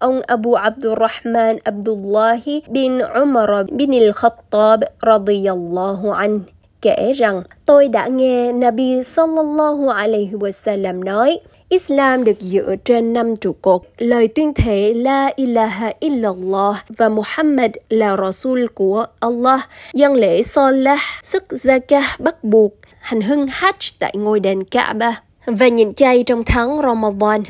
ông Abu Abdurrahman Abdullah bin Umar bin al-Khattab radiyallahu anh kể rằng tôi đã nghe Nabi sallallahu alaihi wasallam nói Islam được dựa trên năm trụ cột, lời tuyên thệ La ilaha illallah và Muhammad là Rasul của Allah, dân lễ Salah, sức zakah bắt buộc, hành hưng Hajj tại ngôi đền Kaaba và nhịn chay trong tháng Ramadan.